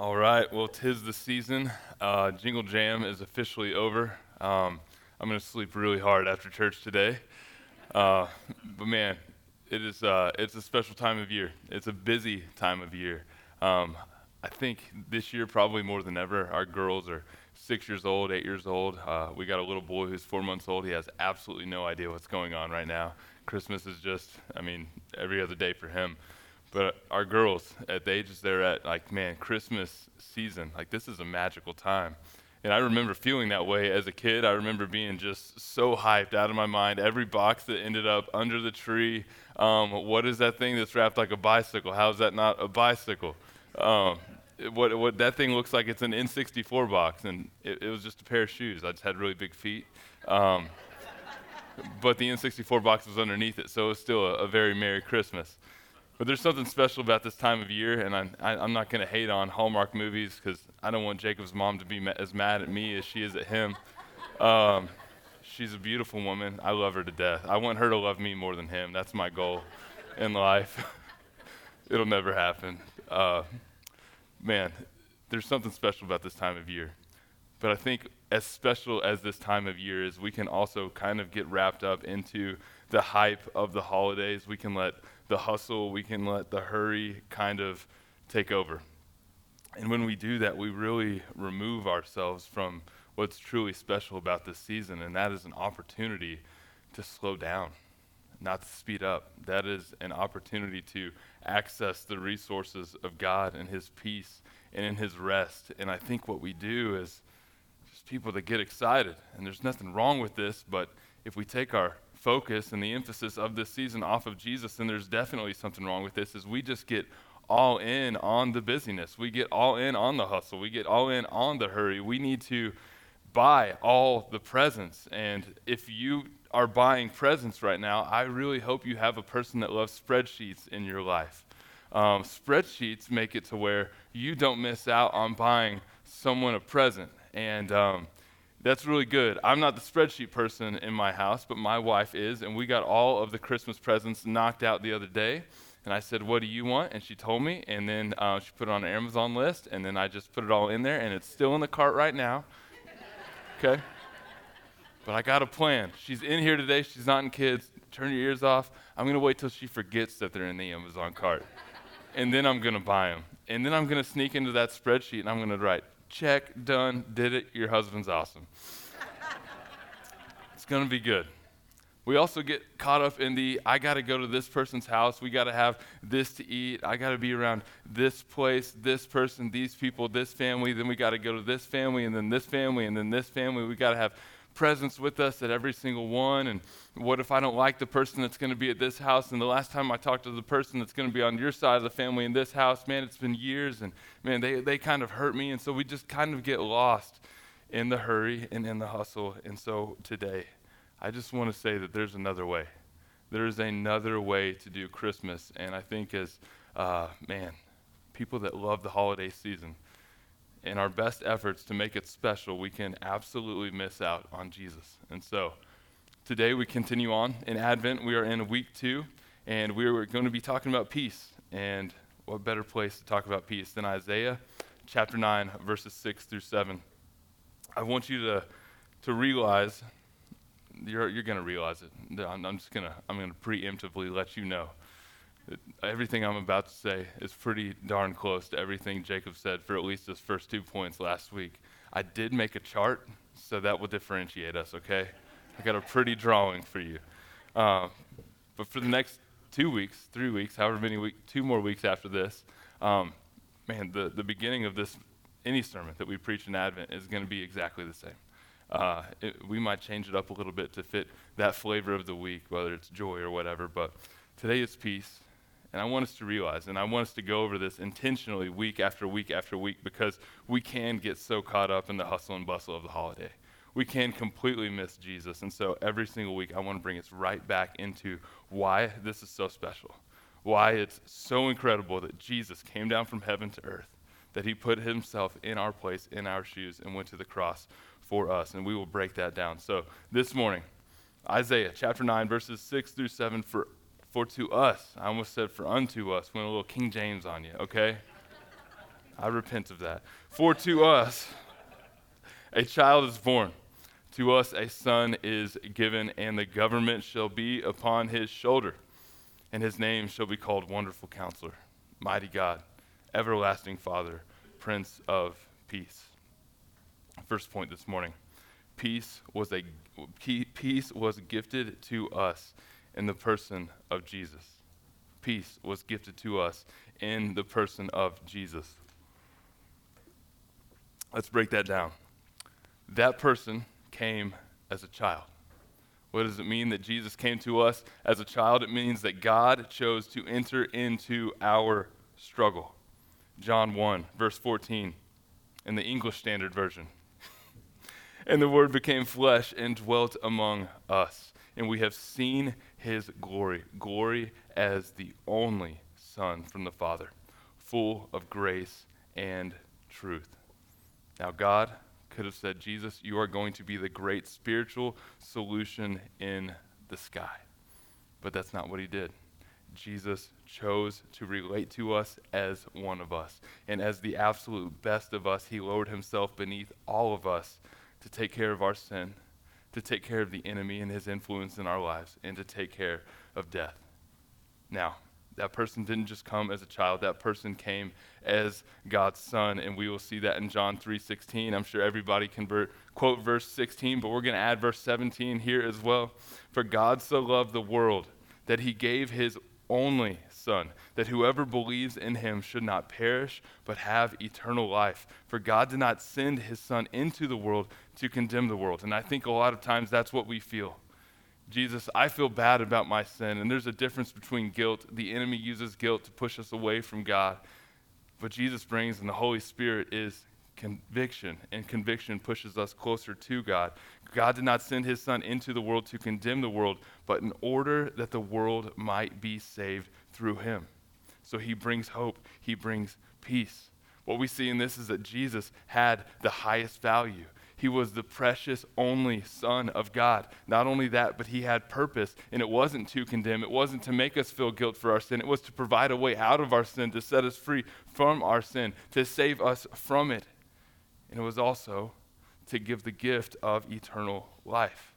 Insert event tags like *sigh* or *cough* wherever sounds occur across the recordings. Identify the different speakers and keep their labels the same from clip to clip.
Speaker 1: All right, well, tis the season. Uh, Jingle Jam is officially over. Um, I'm going to sleep really hard after church today. Uh, but man, it is, uh, it's a special time of year. It's a busy time of year. Um, I think this year, probably more than ever, our girls are six years old, eight years old. Uh, we got a little boy who's four months old. He has absolutely no idea what's going on right now. Christmas is just, I mean, every other day for him. But our girls, at the ages they're at, like, man, Christmas season, like, this is a magical time. And I remember feeling that way as a kid. I remember being just so hyped out of my mind. Every box that ended up under the tree. Um, what is that thing that's wrapped like a bicycle? How is that not a bicycle? Um, what, what that thing looks like, it's an N64 box, and it, it was just a pair of shoes. I just had really big feet. Um, but the N64 box was underneath it, so it was still a, a very Merry Christmas. But there's something special about this time of year, and I'm, I, i am not going to hate on Hallmark movies because I don't want Jacob's mom to be ma- as mad at me as she is at him. Um, she's a beautiful woman. I love her to death. I want her to love me more than him. That's my goal in life. *laughs* It'll never happen. Uh, man, there's something special about this time of year. But I think as special as this time of year is, we can also kind of get wrapped up into the hype of the holidays. We can let the hustle, we can let the hurry kind of take over. And when we do that, we really remove ourselves from what's truly special about this season, and that is an opportunity to slow down, not to speed up. That is an opportunity to access the resources of God and His peace and in His rest. And I think what we do is just people that get excited, and there's nothing wrong with this, but if we take our focus and the emphasis of this season off of Jesus, then there's definitely something wrong with this, is we just get all in on the busyness. We get all in on the hustle. We get all in on the hurry. We need to buy all the presents. And if you are buying presents right now, I really hope you have a person that loves spreadsheets in your life. Um, spreadsheets make it to where you don't miss out on buying someone a present. And um, that's really good. I'm not the spreadsheet person in my house, but my wife is, and we got all of the Christmas presents knocked out the other day. And I said, What do you want? And she told me, and then uh, she put it on an Amazon list, and then I just put it all in there, and it's still in the cart right now. Okay? But I got a plan. She's in here today, she's not in kids. Turn your ears off. I'm going to wait till she forgets that they're in the Amazon cart. and then I'm going to buy them. And then I'm going to sneak into that spreadsheet, and I'm going to write check, done, did it, your husband's awesome. it's going to be good. We also get caught up in the I got to go to this person's house, we got to have this to eat, I got to be around this place, this person, these people, this family, then we got to go to this family, and then this family, and then this family. We got to have presence with us at every single one. And what if I don't like the person that's going to be at this house? And the last time I talked to the person that's going to be on your side of the family in this house, man, it's been years. And man, they, they kind of hurt me. And so we just kind of get lost in the hurry and in the hustle. And so today, I just want to say that there's another way. There is another way to do Christmas. And I think as, uh, man, people that love the holiday season, in our best efforts to make it special, we can absolutely miss out on Jesus. And so today we continue on in Advent. We are in week two, and we are going to be talking about peace. And what better place to talk about peace than Isaiah chapter 9, verses 6 through 7. I want you to, to realize, you're, you're going to realize it. I'm, I'm just going to, I'm going to preemptively let you know everything I'm about to say is pretty darn close to everything Jacob said for at least his first two points last week. I did make a chart, so that will differentiate us, okay? I got a pretty drawing for you. Uh, but for the next two weeks, three weeks, however many weeks, two more weeks after this, um, man, the, the beginning of this, any sermon that we preach in Advent is going to be exactly the same. Uh, it, we might change it up a little bit to fit that flavor of the week, whether it's joy or whatever, but today is peace. And I want us to realize, and I want us to go over this intentionally week after week after week because we can get so caught up in the hustle and bustle of the holiday. We can completely miss Jesus. And so every single week, I want to bring us right back into why this is so special, why it's so incredible that Jesus came down from heaven to earth, that he put himself in our place, in our shoes, and went to the cross for us. And we will break that down. So this morning, Isaiah chapter 9, verses 6 through 7 for for to us, I almost said for unto us, went a little King James on you, okay? I repent of that. For to us a child is born, to us a son is given, and the government shall be upon his shoulder, and his name shall be called Wonderful Counselor, Mighty God, Everlasting Father, Prince of Peace. First point this morning peace was, a, peace was gifted to us in the person of Jesus. Peace was gifted to us in the person of Jesus. Let's break that down. That person came as a child. What does it mean that Jesus came to us as a child? It means that God chose to enter into our struggle. John 1, verse 14, in the English Standard Version. *laughs* and the Word became flesh and dwelt among us. And we have seen his glory glory as the only Son from the Father, full of grace and truth. Now, God could have said, Jesus, you are going to be the great spiritual solution in the sky. But that's not what he did. Jesus chose to relate to us as one of us. And as the absolute best of us, he lowered himself beneath all of us to take care of our sin, to take care of the enemy and his influence in our lives, and to take care of death. Now, that person didn't just come as a child, that person came as God's son, and we will see that in John 3:16. I'm sure everybody can ver- quote verse 16, but we're going to add verse 17 here as well. For God so loved the world that he gave his only Son, that whoever believes in him should not perish, but have eternal life. For God did not send his Son into the world to condemn the world. And I think a lot of times that's what we feel. Jesus, I feel bad about my sin. And there's a difference between guilt. The enemy uses guilt to push us away from God. But Jesus brings, and the Holy Spirit is conviction, and conviction pushes us closer to God. God did not send his Son into the world to condemn the world, but in order that the world might be saved through him. So he brings hope, he brings peace. What we see in this is that Jesus had the highest value. He was the precious only Son of God. Not only that, but he had purpose, and it wasn't to condemn, it wasn't to make us feel guilt for our sin, it was to provide a way out of our sin, to set us free from our sin, to save us from it. And it was also to give the gift of eternal life.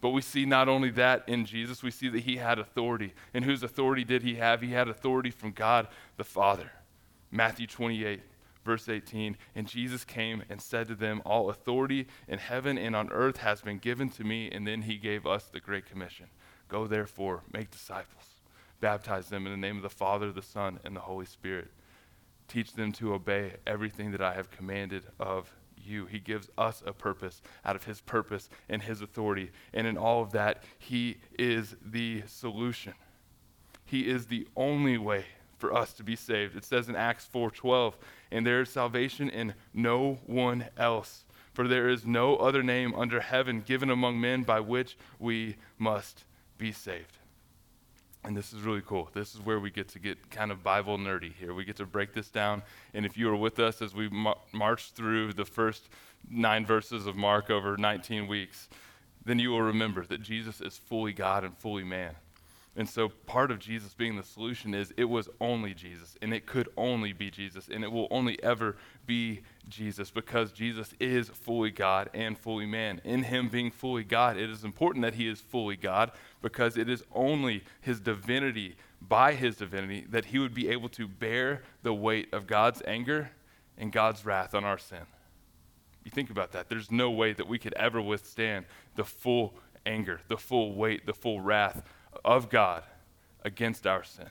Speaker 1: But we see not only that in Jesus, we see that he had authority. And whose authority did he have? He had authority from God the Father. Matthew 28, verse 18. And Jesus came and said to them, All authority in heaven and on earth has been given to me. And then he gave us the Great Commission Go therefore, make disciples, baptize them in the name of the Father, the Son, and the Holy Spirit. Teach them to obey everything that I have commanded of you. He gives us a purpose out of His purpose and His authority. And in all of that, He is the solution. He is the only way for us to be saved. It says in Acts 4:12, "And there is salvation in no one else, for there is no other name under heaven given among men by which we must be saved." And this is really cool. This is where we get to get kind of Bible nerdy here. We get to break this down. And if you were with us as we mar- marched through the first nine verses of Mark over 19 weeks, then you will remember that Jesus is fully God and fully man. And so part of Jesus being the solution is it was only Jesus, and it could only be Jesus, and it will only ever be Jesus because Jesus is fully God and fully man. In him being fully God, it is important that he is fully God because it is only his divinity, by his divinity, that he would be able to bear the weight of God's anger and God's wrath on our sin. You think about that. There's no way that we could ever withstand the full anger, the full weight, the full wrath of God against our sin.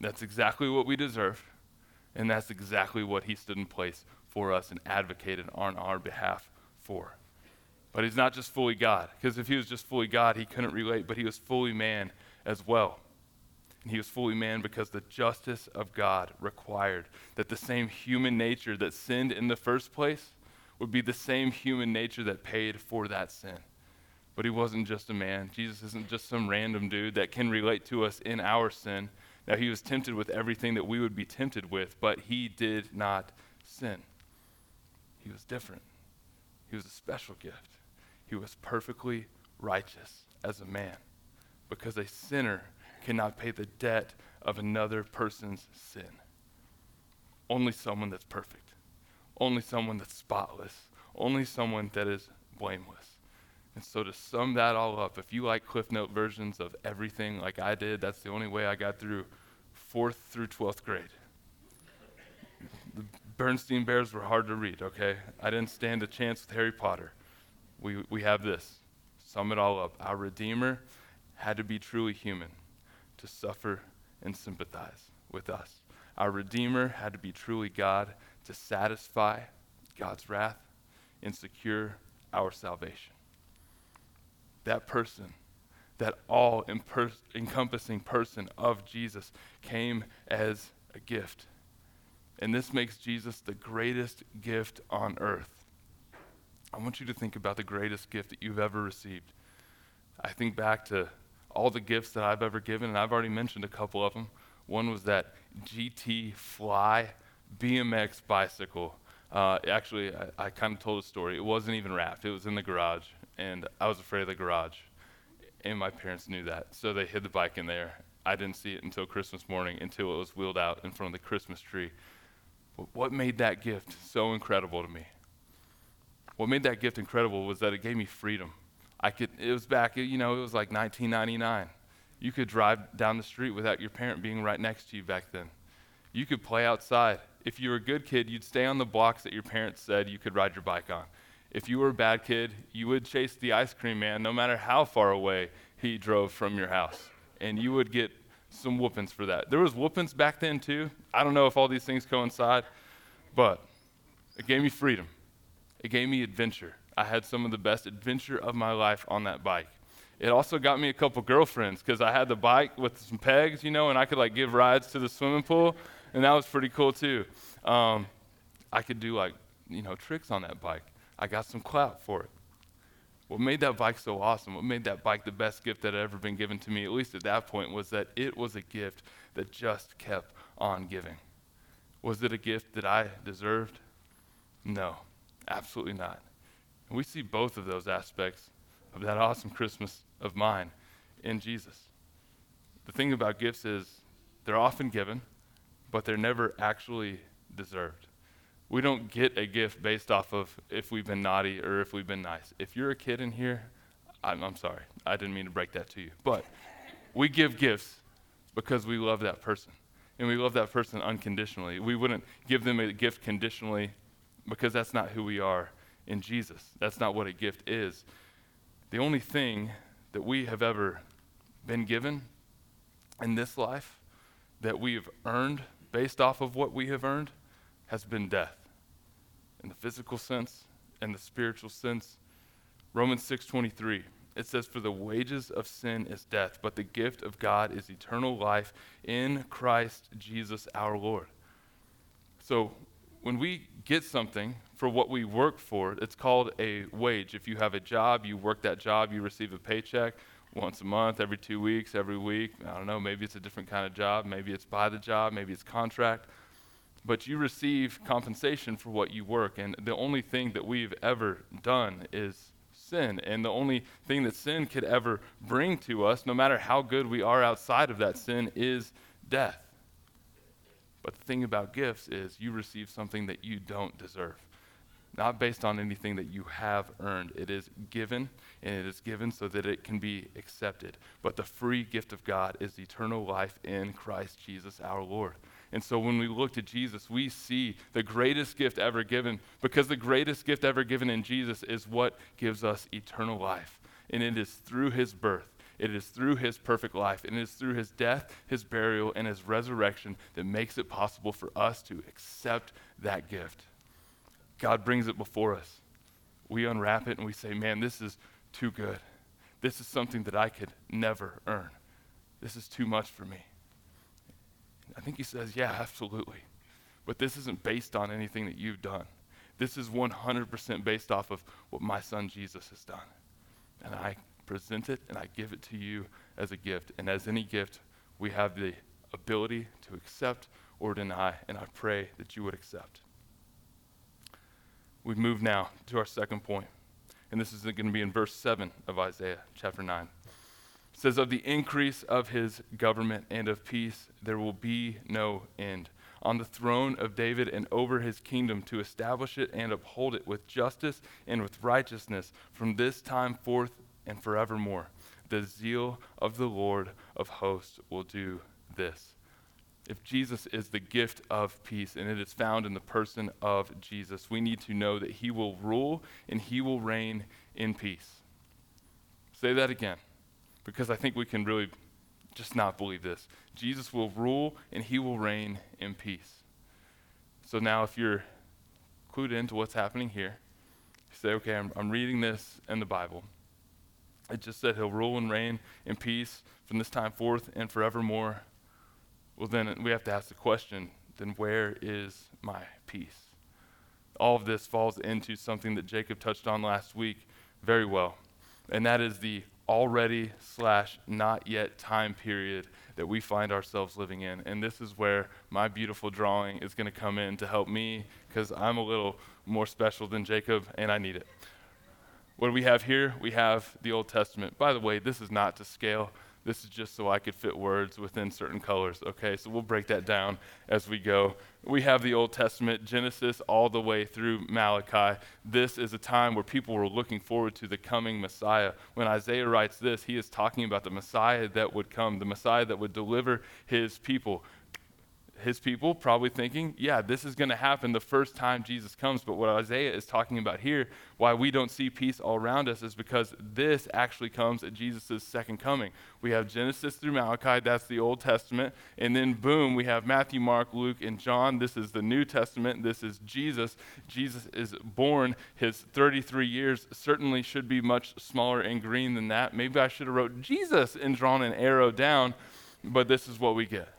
Speaker 1: That's exactly what we deserve, and that's exactly what He stood in place for us and advocated on our behalf for. But He's not just fully God, because if He was just fully God, He couldn't relate, but He was fully man as well. And He was fully man because the justice of God required that the same human nature that sinned in the first place would be the same human nature that paid for that sin. But he wasn't just a man. Jesus isn't just some random dude that can relate to us in our sin. Now, he was tempted with everything that we would be tempted with, but he did not sin. He was different. He was a special gift. He was perfectly righteous as a man because a sinner cannot pay the debt of another person's sin. only someone that's perfect, only someone that's spotless, only someone that is blameless. And so, to sum that all up, if you like Cliff Note versions of everything like I did, that's the only way I got through fourth through 12th grade. The Bernstein Bears were hard to read, okay? I didn't stand a chance with Harry Potter. We, we have this. Sum it all up. Our Redeemer had to be truly human to suffer and sympathize with us. Our Redeemer had to be truly God to satisfy God's wrath and secure our salvation. That person, that all encompassing person of Jesus, came as a gift. And this makes Jesus the greatest gift on earth. I want you to think about the greatest gift that you've ever received. I think back to all the gifts that I've ever given, and I've already mentioned a couple of them. One was that GT Fly BMX bicycle. Uh, actually, I, I kind of told a story. It wasn't even wrapped, it was in the garage, and I was afraid of the garage. And my parents knew that, so they hid the bike in there. I didn't see it until Christmas morning, until it was wheeled out in front of the Christmas tree. What made that gift so incredible to me? What made that gift incredible was that it gave me freedom. I could, it was back, you know, it was like 1999. You could drive down the street without your parent being right next to you back then. You could play outside. If you were a good kid, you'd stay on the blocks that your parents said you could ride your bike on. If you were a bad kid, you would chase the ice cream man no matter how far away he drove from your house. And you would get some whoopings for that. There was whoopings back then too. I don't know if all these things coincide, but it gave me freedom. It gave me adventure. I had some of the best adventure of my life on that bike. It also got me a couple girlfriends because I had the bike with some pegs, you know, and I could like give rides to the swimming pool, and that was pretty cool too. Um, I could do like, you know, tricks on that bike. I got some clout for it. What made that bike so awesome, what made that bike the best gift that had ever been given to me, at least at that point, was that it was a gift that just kept on giving. Was it a gift that I deserved? No. Absolutely not. And we see both of those aspects of that awesome Christmas of mine in Jesus. The thing about gifts is they're often given, but they're never actually deserved. We don't get a gift based off of if we've been naughty or if we've been nice. If you're a kid in here, I'm, I'm sorry. I didn't mean to break that to you. But we give gifts because we love that person. And we love that person unconditionally. We wouldn't give them a gift conditionally because that's not who we are in Jesus. That's not what a gift is. The only thing that we have ever been given in this life that we have earned based off of what we have earned has been death. In the physical sense and the spiritual sense. Romans 6:23 it says for the wages of sin is death but the gift of God is eternal life in Christ Jesus our Lord. So when we get something for what we work for, it's called a wage. If you have a job, you work that job, you receive a paycheck once a month, every two weeks, every week. I don't know, maybe it's a different kind of job. Maybe it's by the job, maybe it's contract. But you receive compensation for what you work. And the only thing that we've ever done is sin. And the only thing that sin could ever bring to us, no matter how good we are outside of that sin, is death. But the thing about gifts is you receive something that you don't deserve. Not based on anything that you have earned. It is given, and it is given so that it can be accepted. But the free gift of God is eternal life in Christ Jesus our Lord. And so when we look to Jesus, we see the greatest gift ever given because the greatest gift ever given in Jesus is what gives us eternal life. And it is through his birth it is through his perfect life, and it is through his death, his burial, and his resurrection that makes it possible for us to accept that gift. God brings it before us. We unwrap it and we say, Man, this is too good. This is something that I could never earn. This is too much for me. I think he says, Yeah, absolutely. But this isn't based on anything that you've done. This is 100% based off of what my son Jesus has done. And I present it and I give it to you as a gift. And as any gift, we have the ability to accept or deny, and I pray that you would accept. We move now to our second point, and this is going to be in verse 7 of Isaiah chapter 9. Says, Of the increase of his government and of peace, there will be no end on the throne of David and over his kingdom to establish it and uphold it with justice and with righteousness from this time forth and forevermore. The zeal of the Lord of hosts will do this. If Jesus is the gift of peace and it is found in the person of Jesus, we need to know that he will rule and he will reign in peace. Say that again, because I think we can really just not believe this. Jesus will rule and he will reign in peace. So now, if you're clued into what's happening here, you say, okay, I'm, I'm reading this in the Bible. It just said he'll rule and reign in peace from this time forth and forevermore. Well, then we have to ask the question then where is my peace? All of this falls into something that Jacob touched on last week very well, and that is the already slash not yet time period that we find ourselves living in. And this is where my beautiful drawing is going to come in to help me because I'm a little more special than Jacob and I need it. What do we have here? We have the Old Testament. By the way, this is not to scale. This is just so I could fit words within certain colors, okay? So we'll break that down as we go. We have the Old Testament, Genesis all the way through Malachi. This is a time where people were looking forward to the coming Messiah. When Isaiah writes this, he is talking about the Messiah that would come, the Messiah that would deliver his people his people probably thinking, yeah, this is going to happen the first time Jesus comes. But what Isaiah is talking about here, why we don't see peace all around us, is because this actually comes at Jesus' second coming. We have Genesis through Malachi, that's the Old Testament. And then, boom, we have Matthew, Mark, Luke, and John. This is the New Testament. This is Jesus. Jesus is born. His 33 years certainly should be much smaller and green than that. Maybe I should have wrote Jesus and drawn an arrow down, but this is what we get.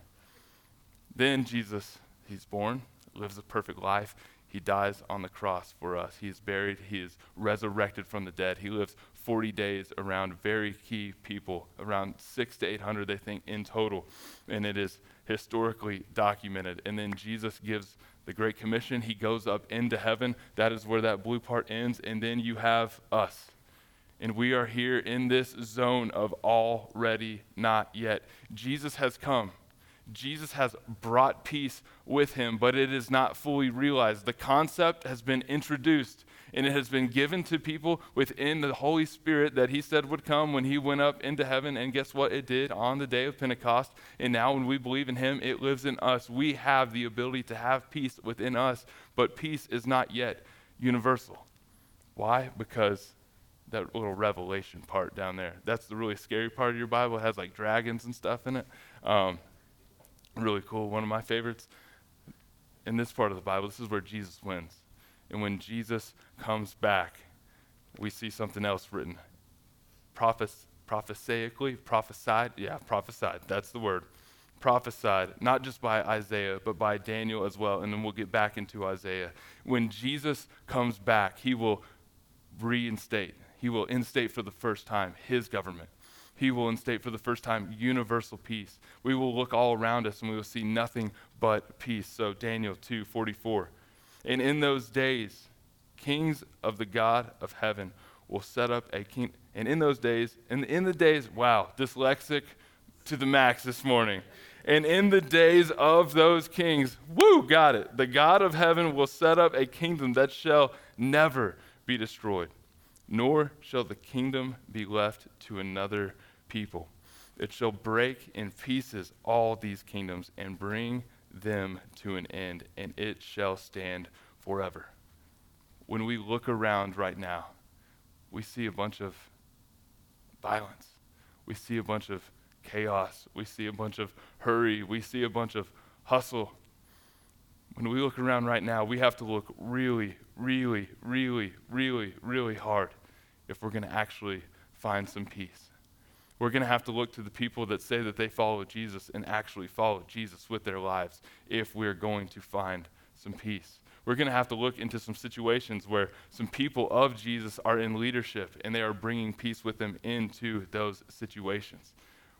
Speaker 1: Then Jesus, he's born, lives a perfect life. He dies on the cross for us. He is buried. He is resurrected from the dead. He lives 40 days around very key people, around six to 800, they think, in total. And it is historically documented. And then Jesus gives the Great Commission. He goes up into heaven. That is where that blue part ends. And then you have us. And we are here in this zone of already not yet. Jesus has come. Jesus has brought peace with him, but it is not fully realized. The concept has been introduced and it has been given to people within the Holy Spirit that he said would come when he went up into heaven. And guess what? It did on the day of Pentecost. And now, when we believe in him, it lives in us. We have the ability to have peace within us, but peace is not yet universal. Why? Because that little revelation part down there. That's the really scary part of your Bible. It has like dragons and stuff in it. Um, really cool. One of my favorites in this part of the Bible, this is where Jesus wins. And when Jesus comes back, we see something else written. Prophes- prophesaically, prophesied, yeah, prophesied, that's the word. Prophesied, not just by Isaiah, but by Daniel as well. And then we'll get back into Isaiah. When Jesus comes back, he will reinstate, he will instate for the first time his government he will instate for the first time universal peace. We will look all around us and we will see nothing but peace. So Daniel 2:44. And in those days, kings of the God of heaven will set up a king. And in those days, and in the days, wow, dyslexic to the max this morning. And in the days of those kings, woo, got it. The God of heaven will set up a kingdom that shall never be destroyed, nor shall the kingdom be left to another people. It shall break in pieces all these kingdoms and bring them to an end, and it shall stand forever. When we look around right now, we see a bunch of violence. We see a bunch of chaos. We see a bunch of hurry. We see a bunch of hustle. When we look around right now, we have to look really, really, really, really, really hard if we're going to actually find some peace. We're going to have to look to the people that say that they follow Jesus and actually follow Jesus with their lives if we're going to find some peace. We're going to have to look into some situations where some people of Jesus are in leadership and they are bringing peace with them into those situations.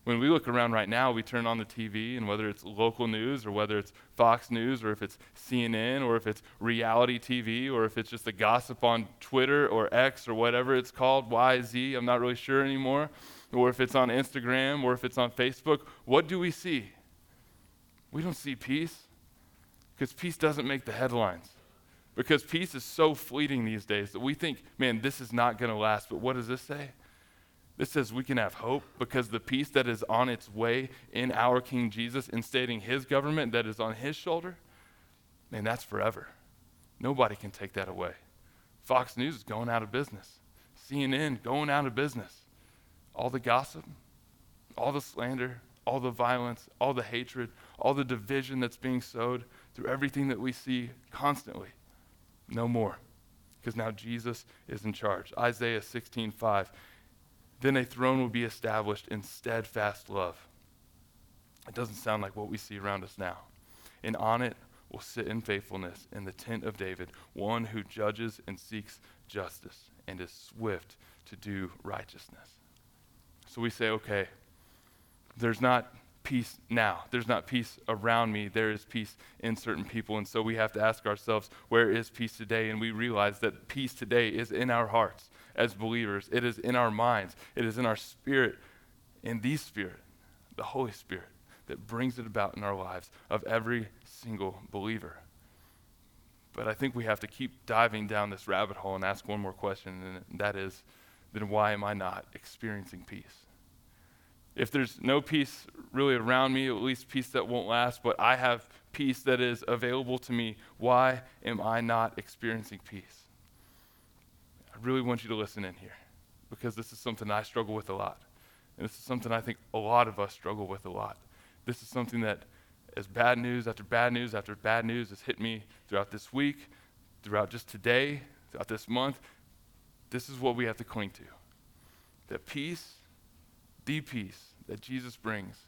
Speaker 1: When we look around right now, we turn on the TV, and whether it's local news or whether it's Fox News or if it's CNN or if it's reality TV or if it's just a gossip on Twitter or X or whatever it's called, YZ, I'm not really sure anymore or if it's on Instagram, or if it's on Facebook, what do we see? We don't see peace. Because peace doesn't make the headlines. Because peace is so fleeting these days that we think, man, this is not going to last. But what does this say? This says we can have hope because the peace that is on its way in our King Jesus, instating his government that is on his shoulder, man, that's forever. Nobody can take that away. Fox News is going out of business. CNN going out of business. All the gossip, all the slander, all the violence, all the hatred, all the division that's being sowed through everything that we see constantly. No more. Because now Jesus is in charge. Isaiah 16:5. Then a throne will be established in steadfast love. It doesn't sound like what we see around us now. And on it will sit in faithfulness in the tent of David, one who judges and seeks justice and is swift to do righteousness. So we say, okay, there's not peace now. There's not peace around me. There is peace in certain people. And so we have to ask ourselves, where is peace today? And we realize that peace today is in our hearts as believers, it is in our minds, it is in our spirit, in the Spirit, the Holy Spirit, that brings it about in our lives of every single believer. But I think we have to keep diving down this rabbit hole and ask one more question, and that is then why am I not experiencing peace? If there's no peace really around me, at least peace that won't last, but I have peace that is available to me, why am I not experiencing peace? I really want you to listen in here because this is something I struggle with a lot. And this is something I think a lot of us struggle with a lot. This is something that, as bad news after bad news after bad news has hit me throughout this week, throughout just today, throughout this month, this is what we have to cling to. That peace the peace that Jesus brings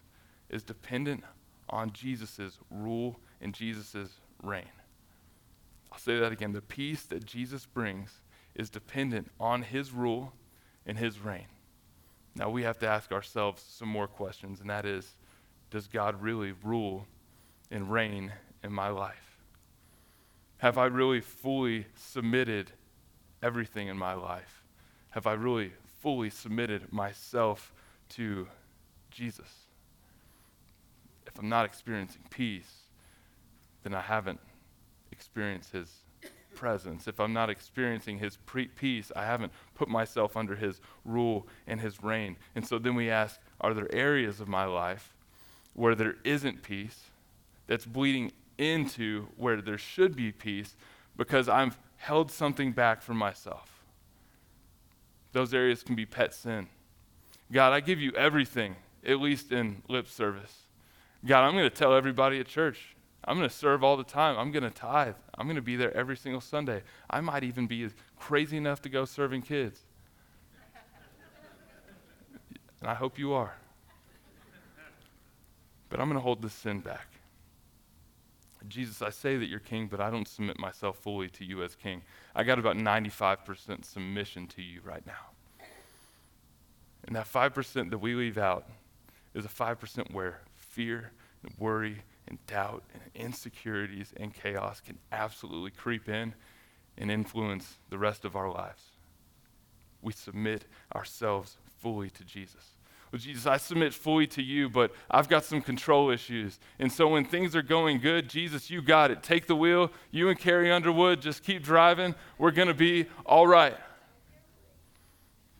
Speaker 1: is dependent on Jesus' rule and Jesus' reign. I'll say that again. The peace that Jesus brings is dependent on his rule and his reign. Now we have to ask ourselves some more questions, and that is Does God really rule and reign in my life? Have I really fully submitted everything in my life? Have I really fully submitted myself to Jesus. If I'm not experiencing peace, then I haven't experienced his presence. If I'm not experiencing his pre- peace, I haven't put myself under his rule and his reign. And so then we ask are there areas of my life where there isn't peace that's bleeding into where there should be peace because I've held something back for myself? Those areas can be pet sin. God, I give you everything, at least in lip service. God, I'm going to tell everybody at church. I'm going to serve all the time. I'm going to tithe. I'm going to be there every single Sunday. I might even be crazy enough to go serving kids. *laughs* and I hope you are. But I'm going to hold this sin back. Jesus, I say that you're king, but I don't submit myself fully to you as king. I got about 95% submission to you right now. And that 5% that we leave out is a 5% where fear and worry and doubt and insecurities and chaos can absolutely creep in and influence the rest of our lives. We submit ourselves fully to Jesus. Well, Jesus, I submit fully to you, but I've got some control issues. And so when things are going good, Jesus, you got it. Take the wheel. You and Carrie Underwood, just keep driving. We're going to be all right.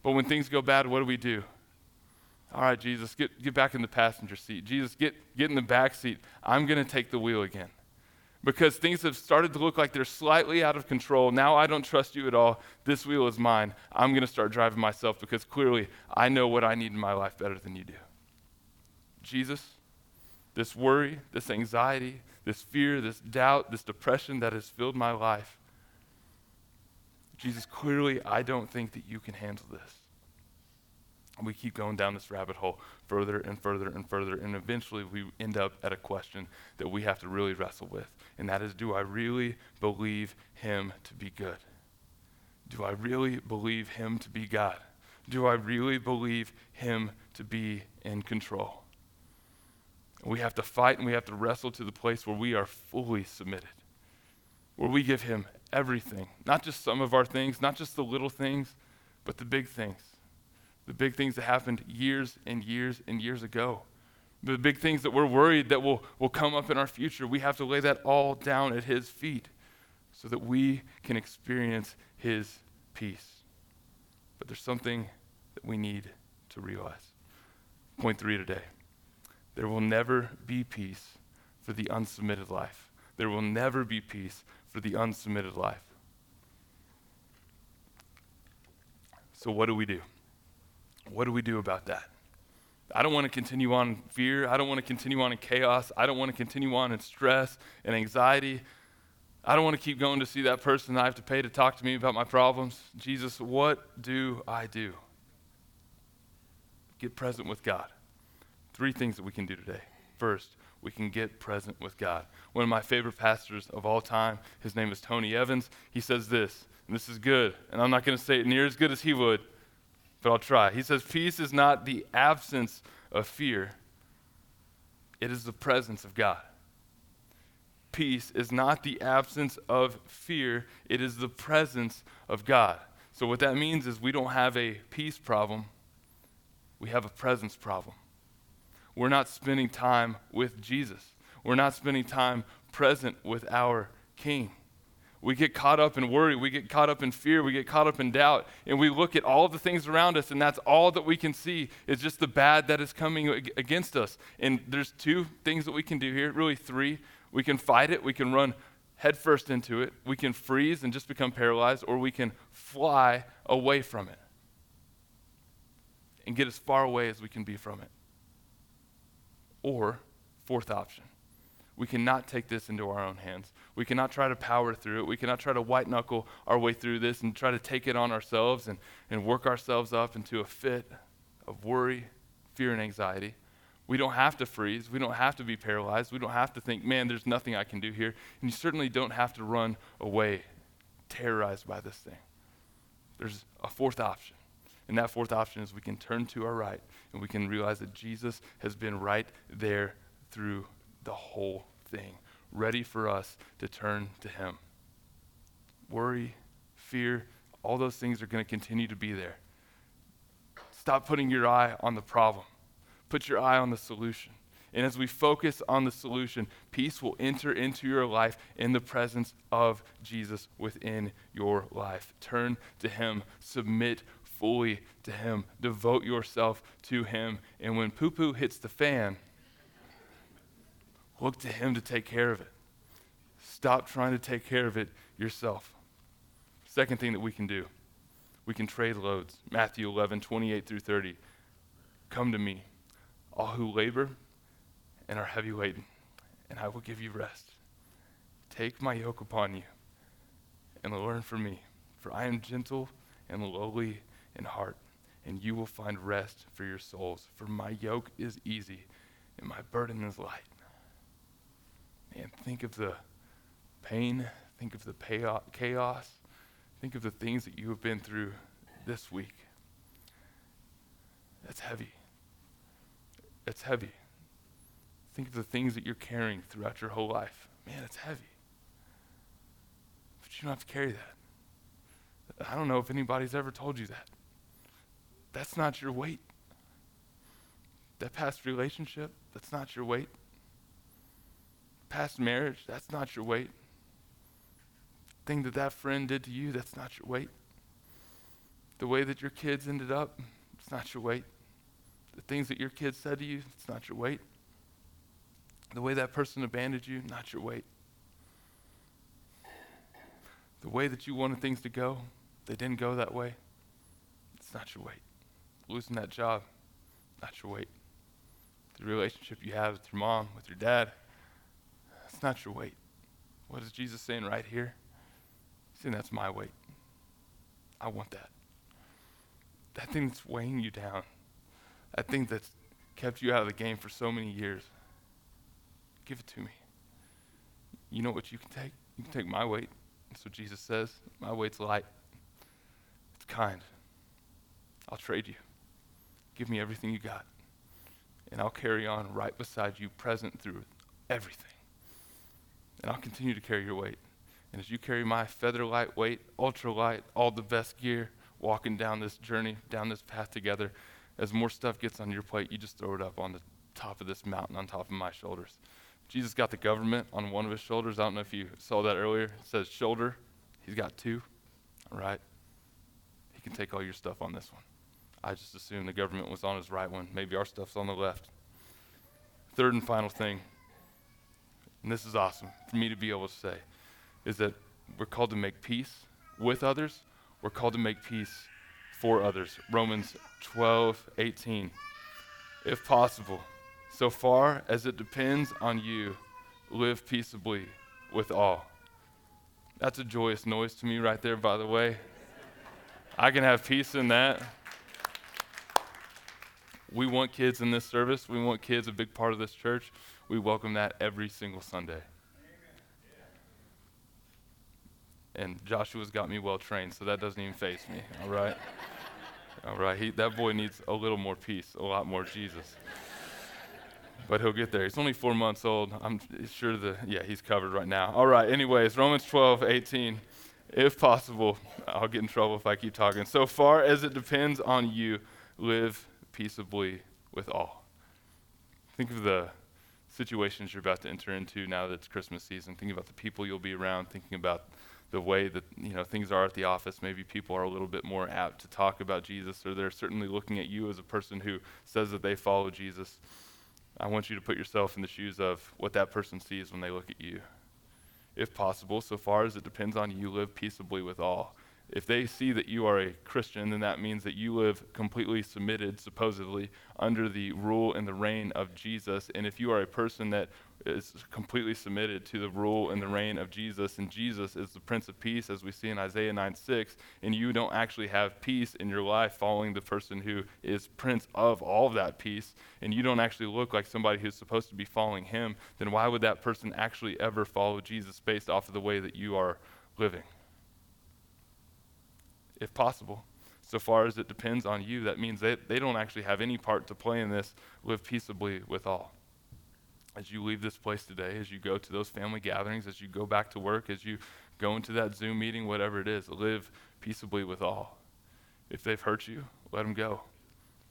Speaker 1: But when things go bad, what do we do? All right, Jesus, get, get back in the passenger seat. Jesus, get, get in the back seat. I'm going to take the wheel again. Because things have started to look like they're slightly out of control. Now I don't trust you at all. This wheel is mine. I'm going to start driving myself because clearly I know what I need in my life better than you do. Jesus, this worry, this anxiety, this fear, this doubt, this depression that has filled my life, Jesus, clearly, I don't think that you can handle this. And we keep going down this rabbit hole further and further and further, and eventually we end up at a question that we have to really wrestle with, and that is do I really believe him to be good? Do I really believe him to be God? Do I really believe him to be in control? We have to fight and we have to wrestle to the place where we are fully submitted, where we give him everything, not just some of our things, not just the little things, but the big things. The big things that happened years and years and years ago. the big things that we're worried that will, will come up in our future, we have to lay that all down at His feet so that we can experience His peace. But there's something that we need to realize. Point three today there will never be peace for the unsubmitted life. There will never be peace for the unsubmitted life. So, what do we do? What do we do about that? I don't want to continue on in fear. I don't want to continue on in chaos. I don't want to continue on in stress and anxiety. I don't want to keep going to see that person I have to pay to talk to me about my problems. Jesus, what do I do? Get present with God. Three things that we can do today. First, we can get present with God. One of my favorite pastors of all time, his name is Tony Evans. He says this, and this is good, and I'm not going to say it near as good as he would but I'll try. He says, Peace is not the absence of fear, it is the presence of God. Peace is not the absence of fear, it is the presence of God. So, what that means is we don't have a peace problem, we have a presence problem. We're not spending time with Jesus, we're not spending time present with our King. We get caught up in worry. We get caught up in fear. We get caught up in doubt. And we look at all of the things around us, and that's all that we can see is just the bad that is coming against us. And there's two things that we can do here, really three. We can fight it, we can run headfirst into it, we can freeze and just become paralyzed, or we can fly away from it and get as far away as we can be from it. Or, fourth option, we cannot take this into our own hands. We cannot try to power through it. We cannot try to white knuckle our way through this and try to take it on ourselves and, and work ourselves up into a fit of worry, fear, and anxiety. We don't have to freeze. We don't have to be paralyzed. We don't have to think, man, there's nothing I can do here. And you certainly don't have to run away terrorized by this thing. There's a fourth option. And that fourth option is we can turn to our right and we can realize that Jesus has been right there through the whole thing, ready for us to turn to Him. Worry, fear, all those things are going to continue to be there. Stop putting your eye on the problem, put your eye on the solution. And as we focus on the solution, peace will enter into your life in the presence of Jesus within your life. Turn to Him, submit fully to Him, devote yourself to Him. And when poo poo hits the fan, Look to Him to take care of it. Stop trying to take care of it yourself. Second thing that we can do, we can trade loads. Matthew 11, 28 through 30. Come to me, all who labor and are heavy laden, and I will give you rest. Take my yoke upon you and learn from me, for I am gentle and lowly in heart, and you will find rest for your souls. For my yoke is easy and my burden is light. Man, think of the pain, think of the chaos, think of the things that you have been through this week. That's heavy. That's heavy. Think of the things that you're carrying throughout your whole life. Man, it's heavy. But you don't have to carry that. I don't know if anybody's ever told you that. That's not your weight. That past relationship, that's not your weight past marriage, that's not your weight. Thing that that friend did to you, that's not your weight. The way that your kids ended up, it's not your weight. The things that your kids said to you, it's not your weight. The way that person abandoned you, not your weight. The way that you wanted things to go, they didn't go that way. It's not your weight. Losing that job, not your weight. The relationship you have with your mom, with your dad, it's not your weight. What is Jesus saying right here? He's saying that's my weight. I want that. That thing that's weighing you down. That thing that's kept you out of the game for so many years. Give it to me. You know what you can take? You can take my weight. That's what Jesus says. My weight's light. It's kind. I'll trade you. Give me everything you got. And I'll carry on right beside you, present through everything and I'll continue to carry your weight. And as you carry my feather light weight, ultra light, all the best gear, walking down this journey, down this path together, as more stuff gets on your plate, you just throw it up on the top of this mountain on top of my shoulders. Jesus got the government on one of his shoulders. I don't know if you saw that earlier. It says shoulder. He's got two. All right. He can take all your stuff on this one. I just assumed the government was on his right one. Maybe our stuff's on the left. Third and final thing, and this is awesome for me to be able to say, is that we're called to make peace with others. We're called to make peace for others. Romans 12, 18. If possible, so far as it depends on you, live peaceably with all. That's a joyous noise to me, right there, by the way. I can have peace in that. We want kids in this service. We want kids a big part of this church. We welcome that every single Sunday. And Joshua's got me well trained, so that doesn't even face me. All right? All right. He, that boy needs a little more peace, a lot more Jesus. But he'll get there. He's only four months old. I'm sure the, yeah, he's covered right now. All right. Anyways, Romans 12, 18. If possible, I'll get in trouble if I keep talking. So far as it depends on you, live peaceably with all. Think of the situations you're about to enter into now that it's Christmas season. Think about the people you'll be around. Thinking about the way that you know things are at the office. Maybe people are a little bit more apt to talk about Jesus, or they're certainly looking at you as a person who says that they follow Jesus. I want you to put yourself in the shoes of what that person sees when they look at you. If possible, so far as it depends on you, live peaceably with all. If they see that you are a Christian, then that means that you live completely submitted, supposedly, under the rule and the reign of Jesus. And if you are a person that is completely submitted to the rule and the reign of Jesus, and Jesus is the Prince of Peace, as we see in Isaiah 9 6, and you don't actually have peace in your life following the person who is Prince of all of that peace, and you don't actually look like somebody who's supposed to be following him, then why would that person actually ever follow Jesus based off of the way that you are living? If possible. So far as it depends on you, that means they, they don't actually have any part to play in this. Live peaceably with all. As you leave this place today, as you go to those family gatherings, as you go back to work, as you go into that Zoom meeting, whatever it is, live peaceably with all. If they've hurt you, let them go.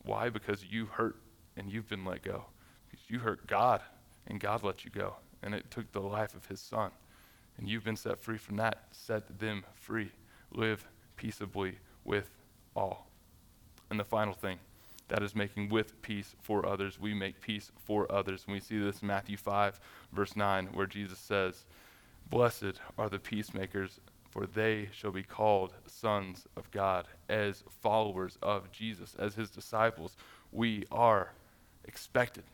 Speaker 1: Why? Because you hurt and you've been let go. Because you hurt God and God let you go. And it took the life of his son. And you've been set free from that. Set them free. Live peaceably with all. And the final thing, that is making with peace for others. We make peace for others. And we see this in Matthew 5, verse 9, where Jesus says, Blessed are the peacemakers, for they shall be called sons of God. As followers of Jesus, as his disciples, we are expected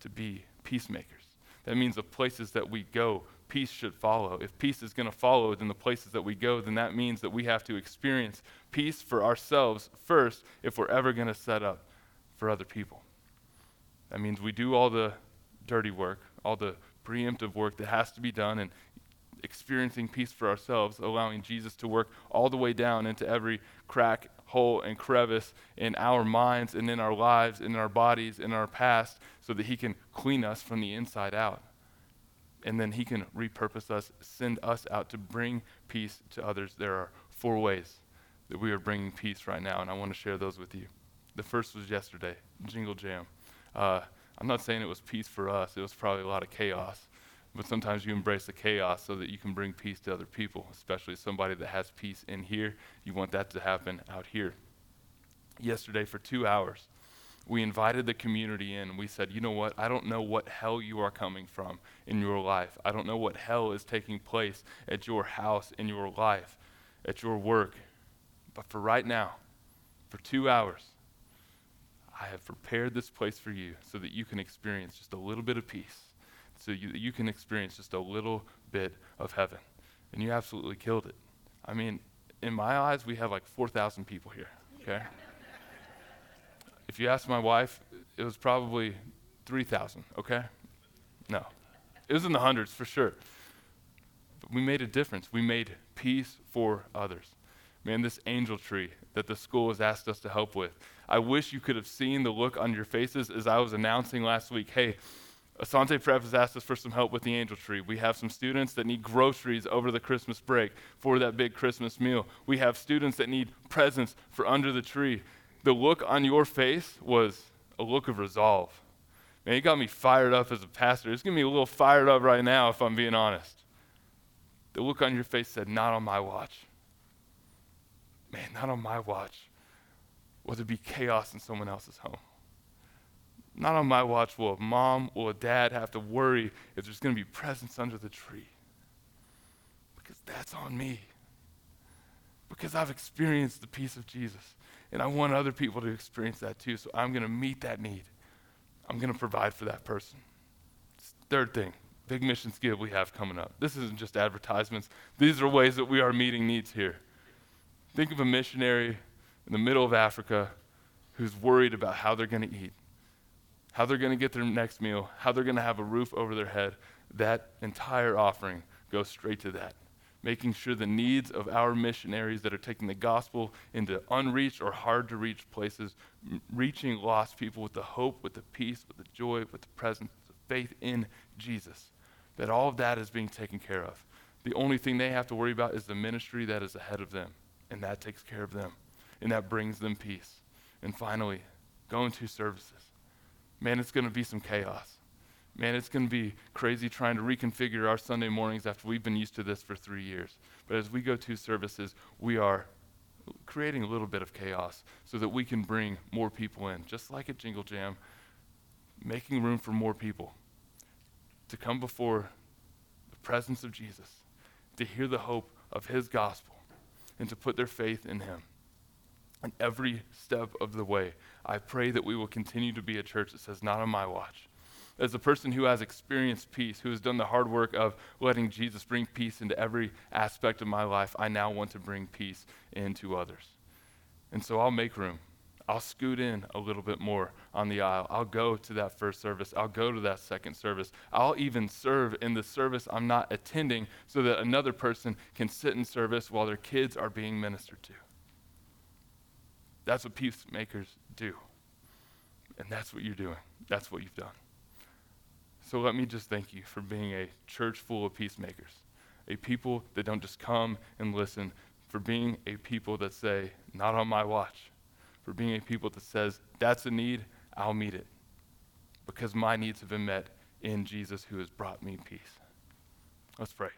Speaker 1: to be peacemakers. That means the places that we go, peace should follow. If peace is going to follow in the places that we go, then that means that we have to experience peace for ourselves first if we're ever going to set up for other people. That means we do all the dirty work, all the preemptive work that has to be done, and experiencing peace for ourselves, allowing Jesus to work all the way down into every crack, hole, and crevice in our minds and in our lives, in our bodies, in our past, so that He can clean us from the inside out and then He can repurpose us, send us out to bring peace to others. There are four ways that we are bringing peace right now, and I want to share those with you. The first was yesterday, Jingle Jam. Uh, I'm not saying it was peace for us, it was probably a lot of chaos. But sometimes you embrace the chaos so that you can bring peace to other people, especially somebody that has peace in here. You want that to happen out here. Yesterday, for two hours, we invited the community in. We said, you know what? I don't know what hell you are coming from in your life. I don't know what hell is taking place at your house, in your life, at your work. But for right now, for two hours, I have prepared this place for you so that you can experience just a little bit of peace, so you, you can experience just a little bit of heaven. And you absolutely killed it. I mean, in my eyes, we have like 4,000 people here, okay? If you ask my wife, it was probably 3,000, okay? No. It was in the hundreds for sure. But we made a difference. We made peace for others. Man, this angel tree that the school has asked us to help with, I wish you could have seen the look on your faces as I was announcing last week hey, Asante Prep has asked us for some help with the angel tree. We have some students that need groceries over the Christmas break for that big Christmas meal. We have students that need presents for under the tree the look on your face was a look of resolve. Man, he got me fired up as a pastor. It's getting me a little fired up right now, if I'm being honest. The look on your face said, Not on my watch. Man, not on my watch. Will there be chaos in someone else's home? Not on my watch will a mom or a dad have to worry if there's going to be presents under the tree. Because that's on me. Because I've experienced the peace of Jesus. And I want other people to experience that too. So I'm going to meet that need. I'm going to provide for that person. Third thing, big missions give we have coming up. This isn't just advertisements, these are ways that we are meeting needs here. Think of a missionary in the middle of Africa who's worried about how they're going to eat, how they're going to get their next meal, how they're going to have a roof over their head. That entire offering goes straight to that making sure the needs of our missionaries that are taking the gospel into unreached or hard to reach places, m- reaching lost people with the hope, with the peace, with the joy, with the presence, the faith in Jesus, that all of that is being taken care of. The only thing they have to worry about is the ministry that is ahead of them, and that takes care of them, and that brings them peace. And finally, going to services. Man, it's going to be some chaos. Man, it's going to be crazy trying to reconfigure our Sunday mornings after we've been used to this for three years. But as we go to services, we are creating a little bit of chaos so that we can bring more people in, just like at Jingle Jam, making room for more people to come before the presence of Jesus, to hear the hope of his gospel, and to put their faith in him. And every step of the way, I pray that we will continue to be a church that says, Not on my watch as a person who has experienced peace, who has done the hard work of letting Jesus bring peace into every aspect of my life, I now want to bring peace into others. And so I'll make room. I'll scoot in a little bit more on the aisle. I'll go to that first service. I'll go to that second service. I'll even serve in the service I'm not attending so that another person can sit in service while their kids are being ministered to. That's what peacemakers do. And that's what you're doing. That's what you've done. So let me just thank you for being a church full of peacemakers, a people that don't just come and listen, for being a people that say, not on my watch, for being a people that says, that's a need, I'll meet it, because my needs have been met in Jesus who has brought me peace. Let's pray.